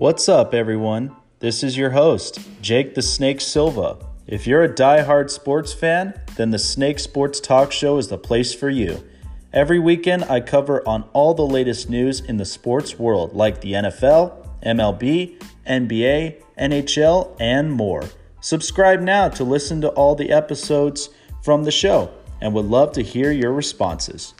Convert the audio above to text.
What's up, everyone? This is your host, Jake the Snake Silva. If you're a die-hard sports fan, then the Snake Sports Talk Show is the place for you. Every weekend, I cover on all the latest news in the sports world, like the NFL, MLB, NBA, NHL, and more. Subscribe now to listen to all the episodes from the show and would love to hear your responses.